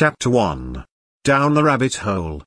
Chapter 1 Down the Rabbit Hole.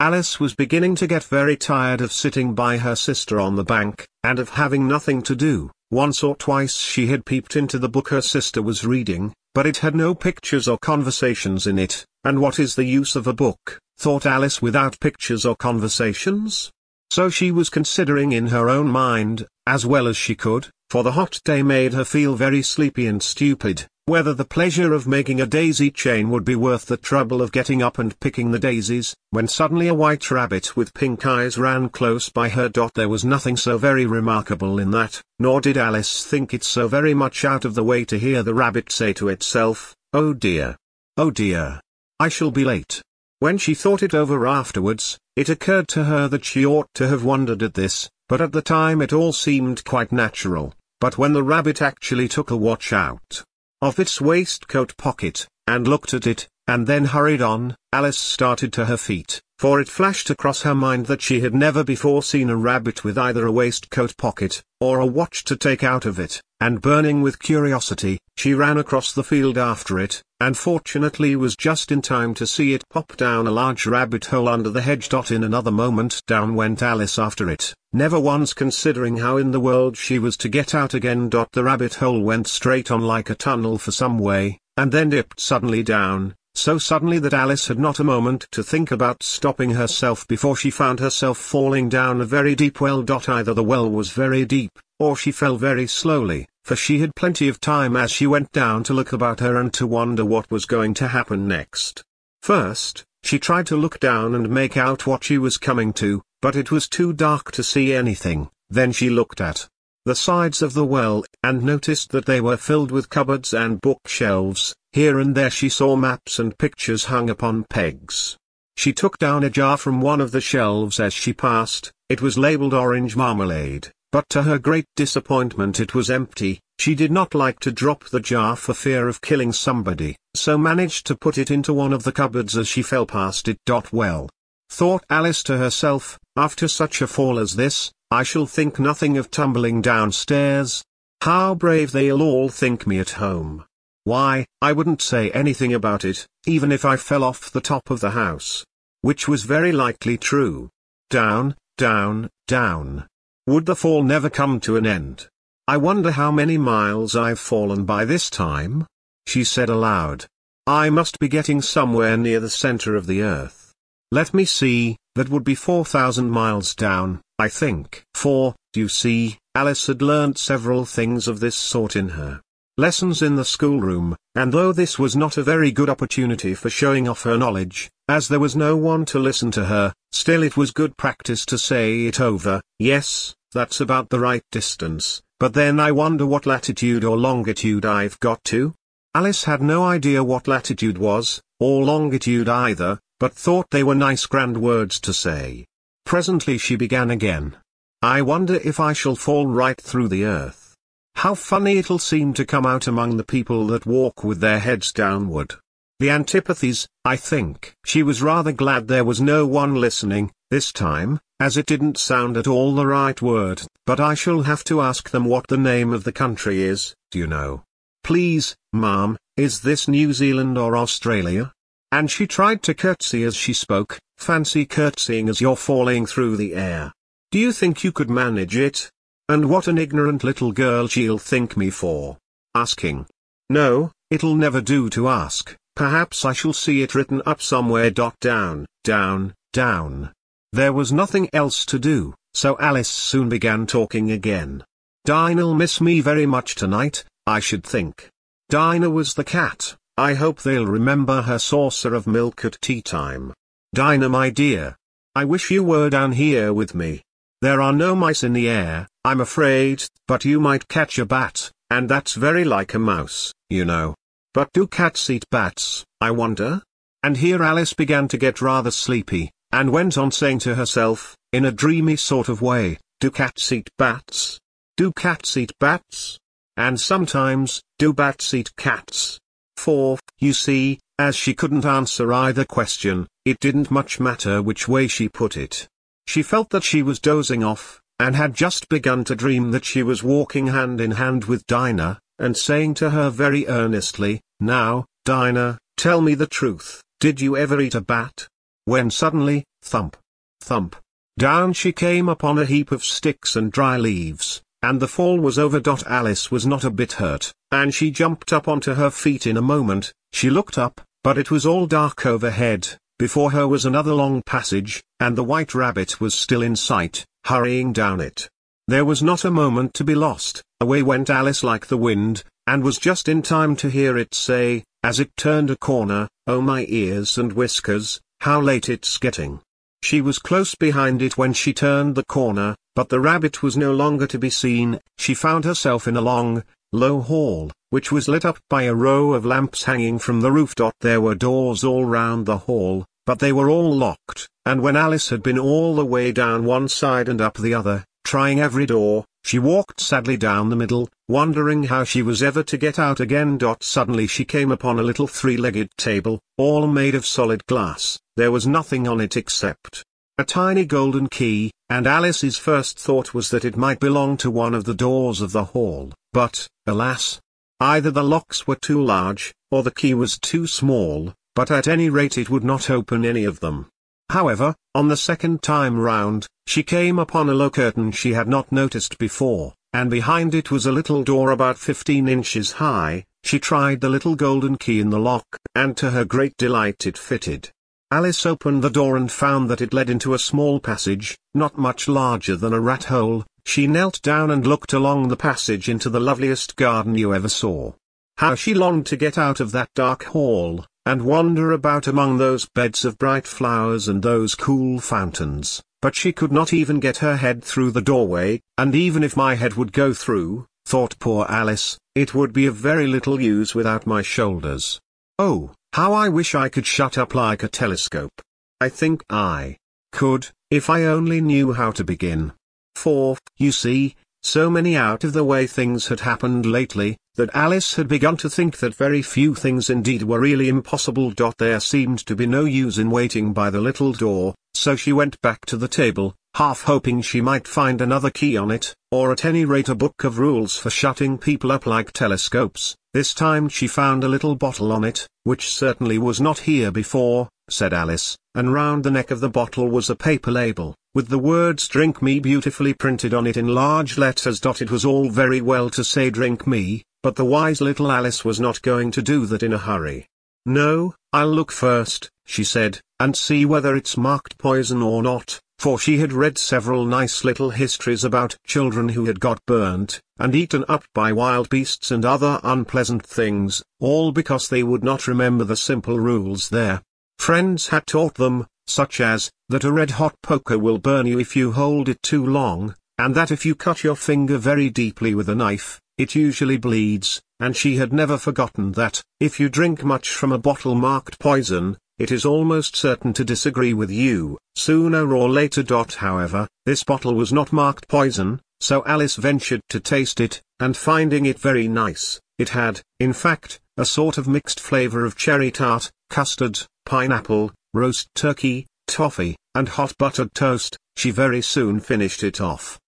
Alice was beginning to get very tired of sitting by her sister on the bank, and of having nothing to do. Once or twice she had peeped into the book her sister was reading, but it had no pictures or conversations in it, and what is the use of a book, thought Alice without pictures or conversations? So she was considering in her own mind, as well as she could, for the hot day made her feel very sleepy and stupid, whether the pleasure of making a daisy chain would be worth the trouble of getting up and picking the daisies, when suddenly a white rabbit with pink eyes ran close by her. There was nothing so very remarkable in that, nor did Alice think it so very much out of the way to hear the rabbit say to itself, Oh dear! Oh dear! I shall be late. When she thought it over afterwards, it occurred to her that she ought to have wondered at this, but at the time it all seemed quite natural, but when the rabbit actually took a watch out, of its waistcoat pocket, and looked at it, and then hurried on, Alice started to her feet, for it flashed across her mind that she had never before seen a rabbit with either a waistcoat pocket, or a watch to take out of it, and burning with curiosity, she ran across the field after it, and fortunately was just in time to see it pop down a large rabbit hole under the hedge. In another moment down went Alice after it, never once considering how in the world she was to get out again. The rabbit hole went straight on like a tunnel for some way, and then dipped suddenly down, so suddenly that Alice had not a moment to think about stopping herself before she found herself falling down a very deep well. Either the well was very deep, or she fell very slowly, for she had plenty of time as she went down to look about her and to wonder what was going to happen next. First, she tried to look down and make out what she was coming to, but it was too dark to see anything, then she looked at the sides of the well, and noticed that they were filled with cupboards and bookshelves, here and there she saw maps and pictures hung upon pegs. She took down a jar from one of the shelves as she passed, it was labeled orange marmalade. But to her great disappointment it was empty, she did not like to drop the jar for fear of killing somebody, so managed to put it into one of the cupboards as she fell past it. Well, thought Alice to herself, after such a fall as this, I shall think nothing of tumbling downstairs. How brave they'll all think me at home. Why, I wouldn't say anything about it, even if I fell off the top of the house. Which was very likely true. Down, down, down. Would the fall never come to an end? I wonder how many miles I've fallen by this time? She said aloud. I must be getting somewhere near the center of the earth. Let me see, that would be 4,000 miles down, I think. For, you see, Alice had learnt several things of this sort in her lessons in the schoolroom, and though this was not a very good opportunity for showing off her knowledge, as there was no one to listen to her, still it was good practice to say it over, yes, that's about the right distance, but then I wonder what latitude or longitude I've got to? Alice had no idea what latitude was, or longitude either, but thought they were nice grand words to say. Presently she began again. I wonder if I shall fall right through the earth. How funny it'll seem to come out among the people that walk with their heads downward. The antipathies, I think. She was rather glad there was no one listening, this time, as it didn't sound at all the right word, but I shall have to ask them what the name of the country is, do you know? Please, ma'am, is this New Zealand or Australia? And she tried to curtsy as she spoke, fancy curtsying as you're falling through the air. Do you think you could manage it? And what an ignorant little girl she'll think me for. Asking. No, it'll never do to ask, perhaps I shall see it written up somewhere. Down, down, down. There was nothing else to do, so Alice soon began talking again. Dinah'll miss me very much tonight, I should think. Dinah was the cat, I hope they'll remember her saucer of milk at tea time. Dinah my dear. I wish you were down here with me. There are no mice in the air, I'm afraid, but you might catch a bat, and that's very like a mouse, you know. But do cats eat bats, I wonder? And here Alice began to get rather sleepy, and went on saying to herself, in a dreamy sort of way, do cats eat bats? Do cats eat bats? And sometimes, do bats eat cats? For, you see, as she couldn't answer either question, it didn't much matter which way she put it. She felt that she was dozing off, and had just begun to dream that she was walking hand in hand with Dinah, and saying to her very earnestly, Now, Dinah, tell me the truth, did you ever eat a bat? When suddenly, thump, thump, down she came upon a heap of sticks and dry leaves, and the fall was over. Alice was not a bit hurt, and she jumped up onto her feet in a moment, she looked up, but it was all dark overhead, before her was another long passage, and the white rabbit was still in sight, hurrying down it. There was not a moment to be lost, away went Alice like the wind, and was just in time to hear it say, as it turned a corner, Oh my ears and whiskers, how late it's getting. She was close behind it when she turned the corner, but the rabbit was no longer to be seen, she found herself in a long, low hall, which was lit up by a row of lamps hanging from the roof. There were doors all round the hall, but they were all locked, and when Alice had been all the way down one side and up the other, trying every door, she walked sadly down the middle, wondering how she was ever to get out again. Suddenly she came upon a little three-legged table, all made of solid glass, there was nothing on it except a tiny golden key, and Alice's first thought was that it might belong to one of the doors of the hall, but, alas! Either the locks were too large, or the key was too small, but at any rate it would not open any of them. However, on the second time round, she came upon a low curtain she had not noticed before, and behind it was a little door about 15 inches high, she tried the little golden key in the lock, and to her great delight it fitted. Alice opened the door and found that it led into a small passage, not much larger than a rat hole, she knelt down and looked along the passage into the loveliest garden you ever saw. How she longed to get out of that dark hall, and wander about among those beds of bright flowers and those cool fountains, but she could not even get her head through the doorway, and even if my head would go through, thought poor Alice, it would be of very little use without my shoulders. Oh, how I wish I could shut up like a telescope. I think I could, if I only knew how to begin. For, you see, so many out-of-the-way things had happened lately, that Alice had begun to think that very few things indeed were really impossible. There seemed to be no use in waiting by the little door, so she went back to the table, half hoping she might find another key on it, or at any rate a book of rules for shutting people up like telescopes. This time she found a little bottle on it, which certainly was not here before, said Alice, and round the neck of the bottle was a paper label, with the words drink me beautifully printed on it in large letters. It was all very well to say drink me, but the wise little Alice was not going to do that in a hurry. No, I'll look first, she said, and see whether it's marked poison or not, for she had read several nice little histories about children who had got burnt, and eaten up by wild beasts and other unpleasant things, all because they would not remember the simple rules their friends had taught them, such as, that a red-hot poker will burn you if you hold it too long, and that if you cut your finger very deeply with a knife, it usually bleeds, and she had never forgotten that, if you drink much from a bottle marked poison, it is almost certain to disagree with you, sooner or later. However, this bottle was not marked poison, so Alice ventured to taste it, and finding it very nice, it had, in fact, a sort of mixed flavor of cherry tart, custard, pineapple, roast turkey, toffee, and hot buttered toast, she very soon finished it off.